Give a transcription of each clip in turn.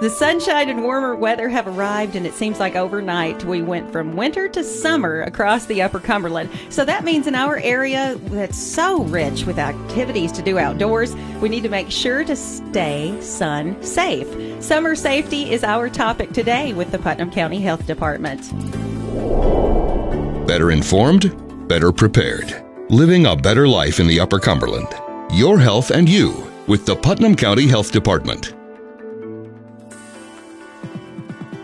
The sunshine and warmer weather have arrived, and it seems like overnight we went from winter to summer across the Upper Cumberland. So that means in our area that's so rich with activities to do outdoors, we need to make sure to stay sun safe. Summer safety is our topic today with the Putnam County Health Department. Better informed, better prepared. Living a better life in the Upper Cumberland. Your health and you with the Putnam County Health Department.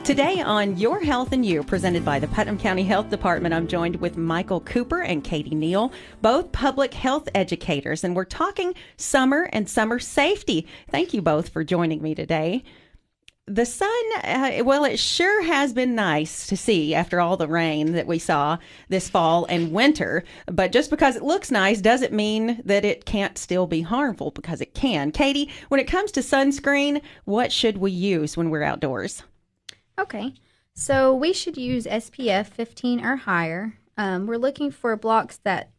Today on Your Health and You, presented by the Putnam County Health Department, I'm joined with Michael Cooper and Katie Neal, both public health educators, and we're talking summer and summer safety. Thank you both for joining me today. The sun, uh, well, it sure has been nice to see after all the rain that we saw this fall and winter. But just because it looks nice doesn't mean that it can't still be harmful because it can. Katie, when it comes to sunscreen, what should we use when we're outdoors? Okay, so we should use SPF 15 or higher. Um, we're looking for blocks that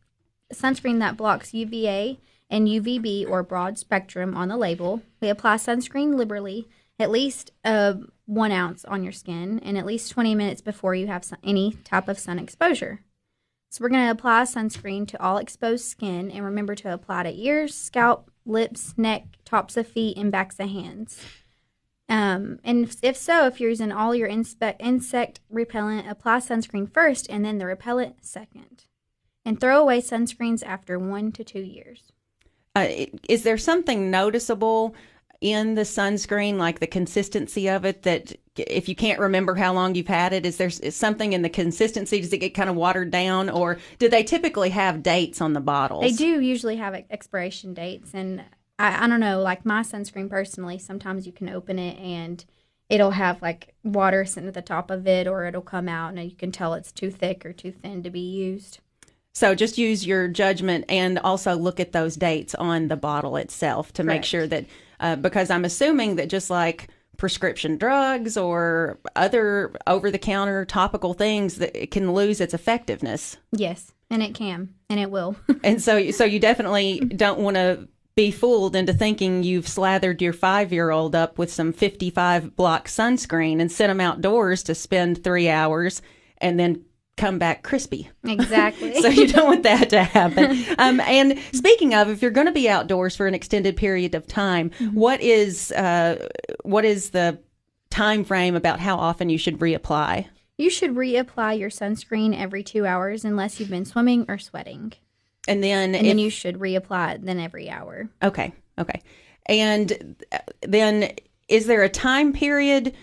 sunscreen that blocks UVA and UVB or broad spectrum on the label. We apply sunscreen liberally, at least uh, one ounce on your skin, and at least 20 minutes before you have any type of sun exposure. So we're going to apply sunscreen to all exposed skin, and remember to apply to ears, scalp, lips, neck, tops of feet, and backs of hands. Um, and if so, if you're using all your inspe- insect repellent, apply sunscreen first and then the repellent second. And throw away sunscreens after one to two years. Uh, is there something noticeable in the sunscreen, like the consistency of it, that if you can't remember how long you've had it, is there something in the consistency? Does it get kind of watered down, or do they typically have dates on the bottles? They do usually have expiration dates, and I, I don't know, like my sunscreen personally, sometimes you can open it and it'll have like water sitting at the top of it or it'll come out and you can tell it's too thick or too thin to be used. So just use your judgment and also look at those dates on the bottle itself to Correct. make sure that, uh, because I'm assuming that just like prescription drugs or other over the counter topical things that it can lose its effectiveness. Yes, and it can and it will. and so so you definitely don't want to be fooled into thinking you've slathered your five year old up with some 55 block sunscreen and sent them outdoors to spend three hours and then come back crispy. Exactly. so you don't want that to happen. Um, and speaking of, if you're going to be outdoors for an extended period of time, mm-hmm. what is uh, what is the time frame about how often you should reapply? You should reapply your sunscreen every two hours unless you've been swimming or sweating. And then, and if, then you should reapply it then every hour. Okay, okay. And then, is there a time period?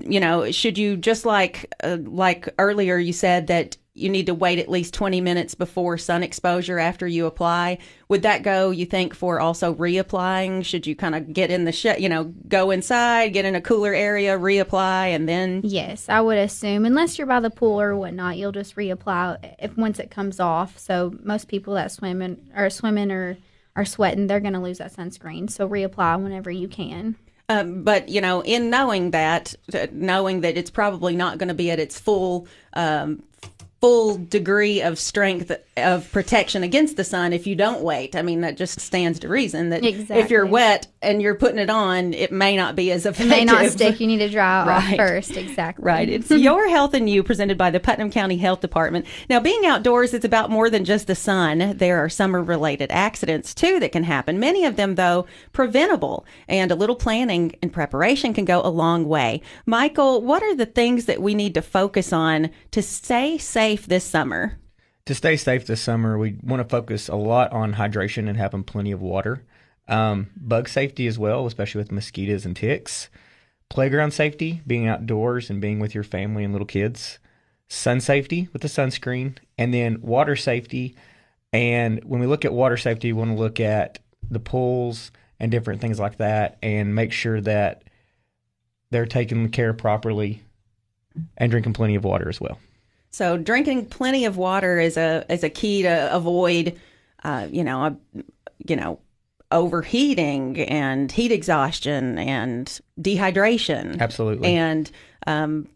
You know, should you just like uh, like earlier you said that you need to wait at least 20 minutes before sun exposure after you apply. Would that go, you think, for also reapplying? Should you kind of get in the, sh- you know, go inside, get in a cooler area, reapply, and then? Yes, I would assume. Unless you're by the pool or whatnot, you'll just reapply if once it comes off. So most people that swim in, are swimming or are sweating, they're going to lose that sunscreen. So reapply whenever you can. Um, but you know, in knowing that, knowing that it's probably not going to be at its full um, full degree of strength of protection against the sun if you don't wait. I mean, that just stands to reason that exactly. if you're wet and you're putting it on, it may not be as effective. It may not stick. You need to dry right. off first. Exactly. Right. It's Your Health and You presented by the Putnam County Health Department. Now, being outdoors, it's about more than just the sun. There are summer related accidents too that can happen. Many of them, though, preventable. And a little planning and preparation can go a long way. Michael, what are the things that we need to focus on to stay safe this summer? to stay safe this summer, we want to focus a lot on hydration and having plenty of water. Um, bug safety as well, especially with mosquitoes and ticks. Playground safety, being outdoors and being with your family and little kids. Sun safety with the sunscreen, and then water safety. And when we look at water safety, we want to look at the pools and different things like that, and make sure that they're taken care properly and drinking plenty of water as well. So drinking plenty of water is a is a key to avoid, uh, you know, a, you know, overheating and heat exhaustion and dehydration. Absolutely. And um,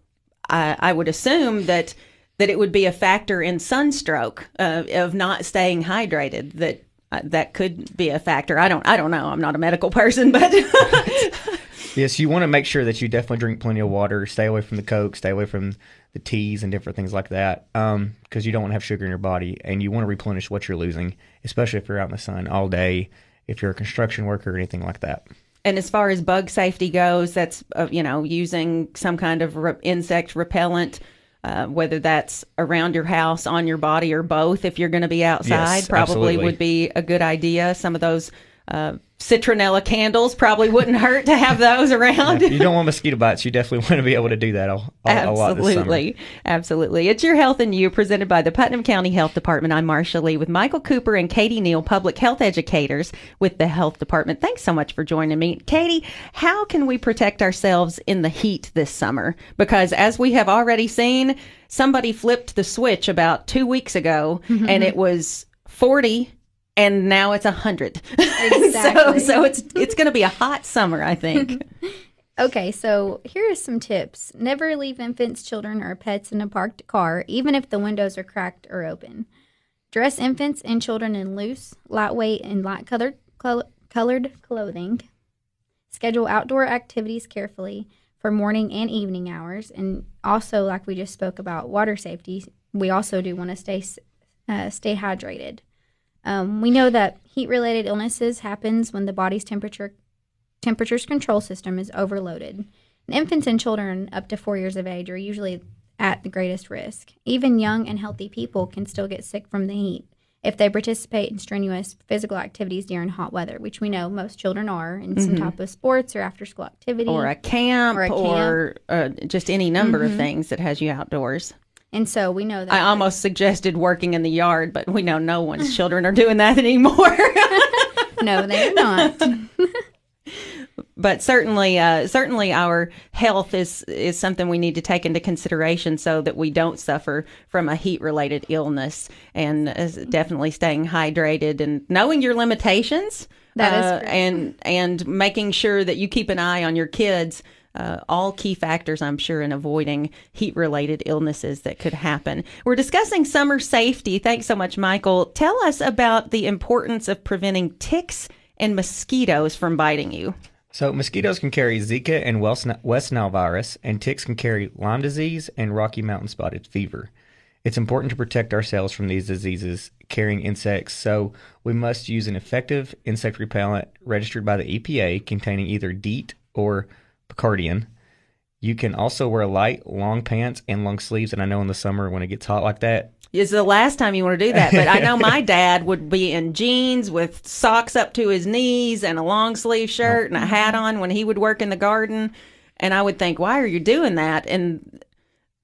I, I would assume that that it would be a factor in sunstroke uh, of not staying hydrated. That uh, that could be a factor. I don't I don't know. I'm not a medical person, but Yes, you want to make sure that you definitely drink plenty of water. Stay away from the Coke. Stay away from the teas and different things like that, because um, you don't want to have sugar in your body, and you want to replenish what you're losing, especially if you're out in the sun all day, if you're a construction worker or anything like that. And as far as bug safety goes, that's uh, you know using some kind of re- insect repellent. Uh, whether that's around your house, on your body, or both, if you're going to be outside, Yes, probably absolutely. would be a good idea. Some of those uh, citronella candles probably wouldn't hurt to have those around. If you don't want mosquito bites, you definitely want to be able to do that a, a, a lot. Absolutely. Absolutely. It's Your Health and You, presented by the Putnam County Health Department. I'm Marsha Lee with Michael Cooper and Katie Neal, public health educators with the Health Department. Thanks so much for joining me. Katie, how can we protect ourselves in the heat this summer? Because as we have already seen, somebody flipped the switch about two weeks ago mm-hmm. and it was 40 and now it's a 100. so, Exactly. so it's, it's going to be a hot summer, I think. Okay, so here are some tips. Never leave infants, children, or pets in a parked car, even if the windows are cracked or open. Dress infants and children in loose, lightweight, and light colored, col- colored clothing. Schedule outdoor activities carefully for morning and evening hours. And also, like we just spoke about water safety, we also do want to stay uh, stay hydrated. Um, we know that heat-related illnesses happens when the body's temperature temperature's control system is overloaded. And infants and children up to four years of age are usually at the greatest risk. Even young and healthy people can still get sick from the heat if they participate in strenuous physical activities during hot weather, which we know most children are in some type of sports or after school activity. or a camp Or or, a camp. uh, just any number of things that has you outdoors. And so we know that I almost suggested working in the yard, but we know no one's children are doing that anymore. no, they're not. but certainly, uh, certainly, our health is is something we need to take into consideration so that we don't suffer from a heat related illness, and uh, definitely staying hydrated and knowing your limitations. That is uh, correct. and and making sure that you keep an eye on your kids. Uh, all key factors, I'm sure, in avoiding heat related illnesses that could happen. We're discussing summer safety. Thanks so much, Michael. Tell us about the importance of preventing ticks and mosquitoes from biting you. So mosquitoes can carry Zika and West West Nile virus, and ticks can carry Lyme disease and Rocky Mountain spotted fever. It's important to protect ourselves from these diseases carrying insects, so we must use an effective insect repellent registered by the EPA containing either DEET or Picaridin. You can also wear light, long pants and long sleeves, and I know in the summer when it gets hot like that, It's the last time you want to do that, but I know my dad would be in jeans with socks up to his knees and a long sleeve oh. shirt and a hat on when he would work in the garden. And I would think, why are you doing that? And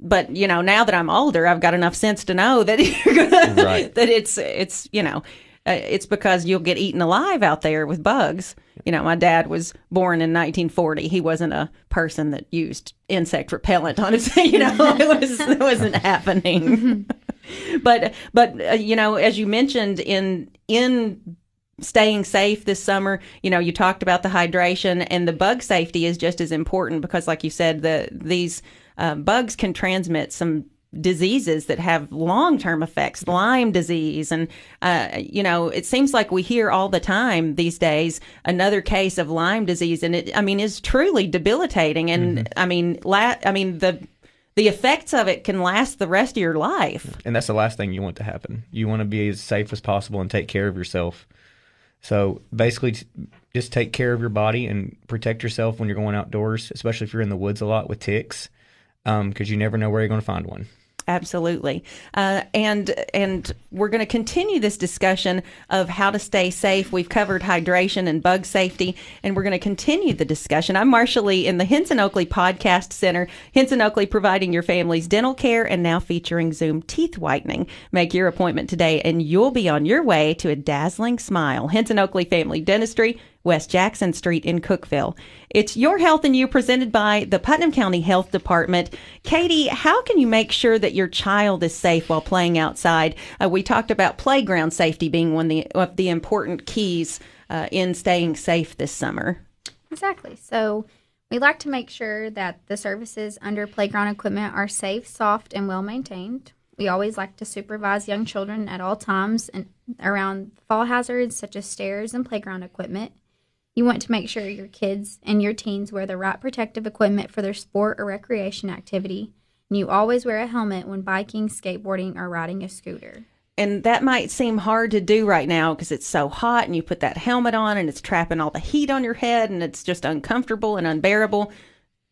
but you know, now that I'm older, I've got enough sense to know that you're gonna Right. that it's it's you know. Uh, it's because you'll get eaten alive out there with bugs. You know, my dad was born in 1940. He wasn't a person that used insect repellent on his. You know, it was it wasn't happening but but uh, you know as you mentioned in in staying safe this summer you know you talked about the hydration and the bug safety is just as important because like you said the these uh, bugs can transmit some diseases that have long-term effects lyme disease and uh, you know it seems like we hear all the time these days another case of lyme disease and it i mean is truly debilitating and i mean la- i mean the the effects of it can last the rest of your life. and that's the last thing you want to happen. You want to be as safe as possible and take care of yourself. So basically, just take care of your body and protect yourself when you're going outdoors, especially if you're in the woods a lot with ticks, because you never know where you're going to find one. Absolutely, uh, and and we're going to continue this discussion of how to stay safe. We've covered hydration and bug safety, and we're going to continue the discussion. I'm Marsha Lee in the Henson Oakley Podcast Center. Henson Oakley providing your family's dental care and now featuring Zoom teeth whitening. Make your appointment today, and you'll be on your way to a dazzling smile. Henson Oakley Family Dentistry. West Jackson Street in Cookeville. It's Your Health and You presented by the Putnam County Health Department. Katie, how can you make sure that your child is safe while playing outside? Uh, we talked about playground safety being one of the, of the important keys uh, in staying safe this summer. Exactly. So we like to make sure that the surfaces under playground equipment are safe, soft, and well maintained. We always like to supervise young children at all times and around fall hazards such as stairs and playground equipment. You want to make sure your kids and your teens wear the right protective equipment for their sport or recreation activity. And you always wear a helmet when biking, skateboarding, or riding a scooter. And that might seem hard to do right now because it's so hot and you put that helmet on and it's trapping all the heat on your head and it's just uncomfortable and unbearable.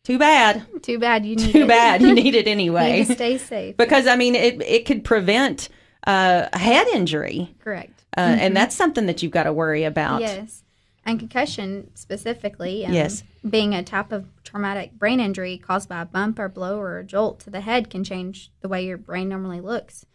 Too bad. Too bad you need Too it. bad. You need it anyway. need stay safe. because I mean, it it could prevent uh, a head injury, Correct. uh, and that's something that you've got to worry about. Yes. And concussion specifically, um, Yes. being a type of traumatic brain injury caused by a bump or blow or a jolt to the head can change the way your brain normally looks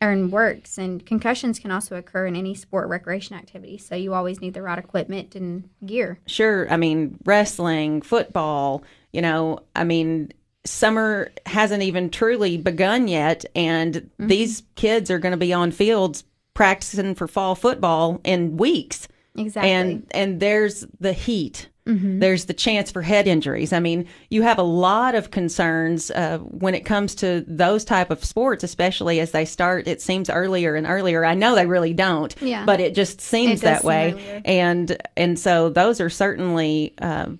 and works. And concussions can also occur in any sport recreation activity. So you always need the right equipment and gear. Sure. I mean, wrestling, football. You know, I mean, summer hasn't even truly begun yet, and these kids are going to be on fields practicing for fall football in weeks. Exactly. and and there's the heat there's the chance for head injuries i mean you have a lot of concerns uh, when it comes to those type of sports especially as they start it seems earlier and earlier i know they really don't Yeah. but it just seems It that seem way earlier. and and so those are certainly uh,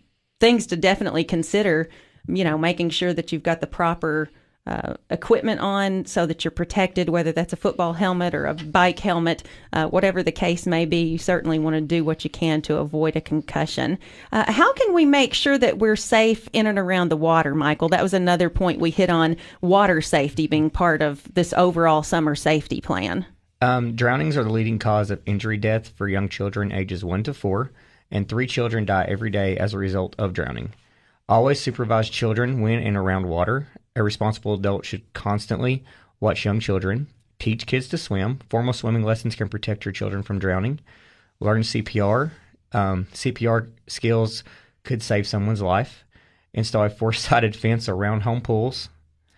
things to definitely consider you know making sure that you've got the proper uh, equipment on so that you're protected, whether that's a football helmet or a bike helmet, uh, whatever the case may be. You certainly want to do what you can to avoid a concussion. Uh, how can we make sure that we're safe in and around the water, Michael? That was another point we hit on water safety being part of this overall summer safety plan. Um, drownings are the leading cause of injury death for young children ages 1 to 4, and three children die every day as a result of drowning. Always supervise children when and around water. A responsible adult should constantly watch young children, teach kids to swim. Formal swimming lessons can protect your children from drowning. Learn CPR. Um, CPR skills could save someone's life. Install a four sided fence around home pools.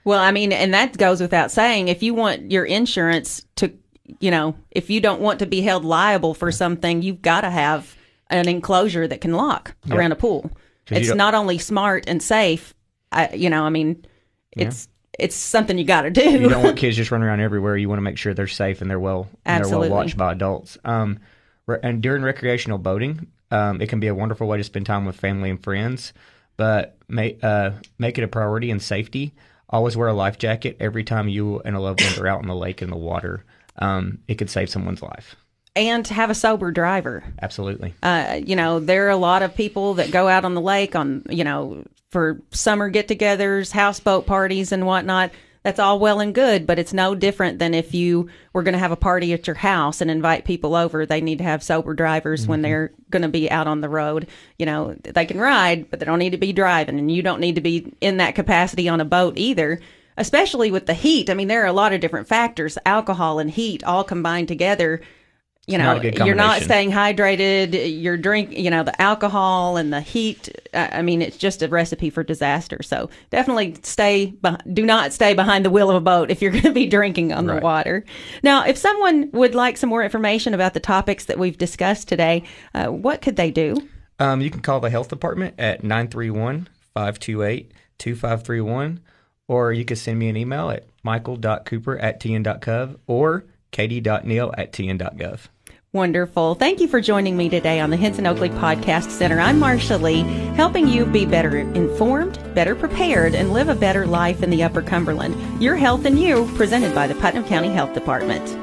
Well, I mean, and that goes without saying. If you want your insurance to, you know, if you don't want to be held liable for something, you've got to have an enclosure that can lock around a pool. It's not only smart and safe. I, you know, I mean, it's it's something you got to do. you don't want kids just running around everywhere. You want to make sure they're safe and they're well and they're Absolutely. well watched by adults. Um, and during recreational boating, um, it can be a wonderful way to spend time with family and friends. But make uh, make it a priority in safety. Always wear a life jacket every time you and a loved one are out in the lake in the water. Um, it could save someone's life. and have a sober driver. Absolutely. Uh, you know, there are a lot of people that go out on the lake on, you know, for summer get togethers, houseboat parties, and whatnot. That's all well and good, but it's no different than if you were going to have a party at your house and invite people over. They need to have sober drivers when mm-hmm. they're going to be out on the road. You know, they can ride, but they don't need to be driving, and you don't need to be in that capacity on a boat either. Especially with the heat. I mean, there are a lot of different factors. Alcohol and heat all combined together you know, Not you're not staying hydrated. You're drink, you know, the alcohol and the heat. I mean, it's just a recipe for disaster. So definitely stay. Do not stay behind the wheel of a boat if you're going to be drinking on the water. Now, if someone would like some more information about the topics that we've discussed today, uh, what could they do? Um, you can call the health department at 931 528 2531, or you can send me an email at michael.cooper at tn.gov or katie.neal at tn.gov. Wonderful. Thank you for joining me today on the Henson Oakley Podcast Center. I'm Marsha Lee, helping you be better informed, better prepared, and live a better life in the Upper Cumberland. Your Health and You, presented by the Putnam County Health Department.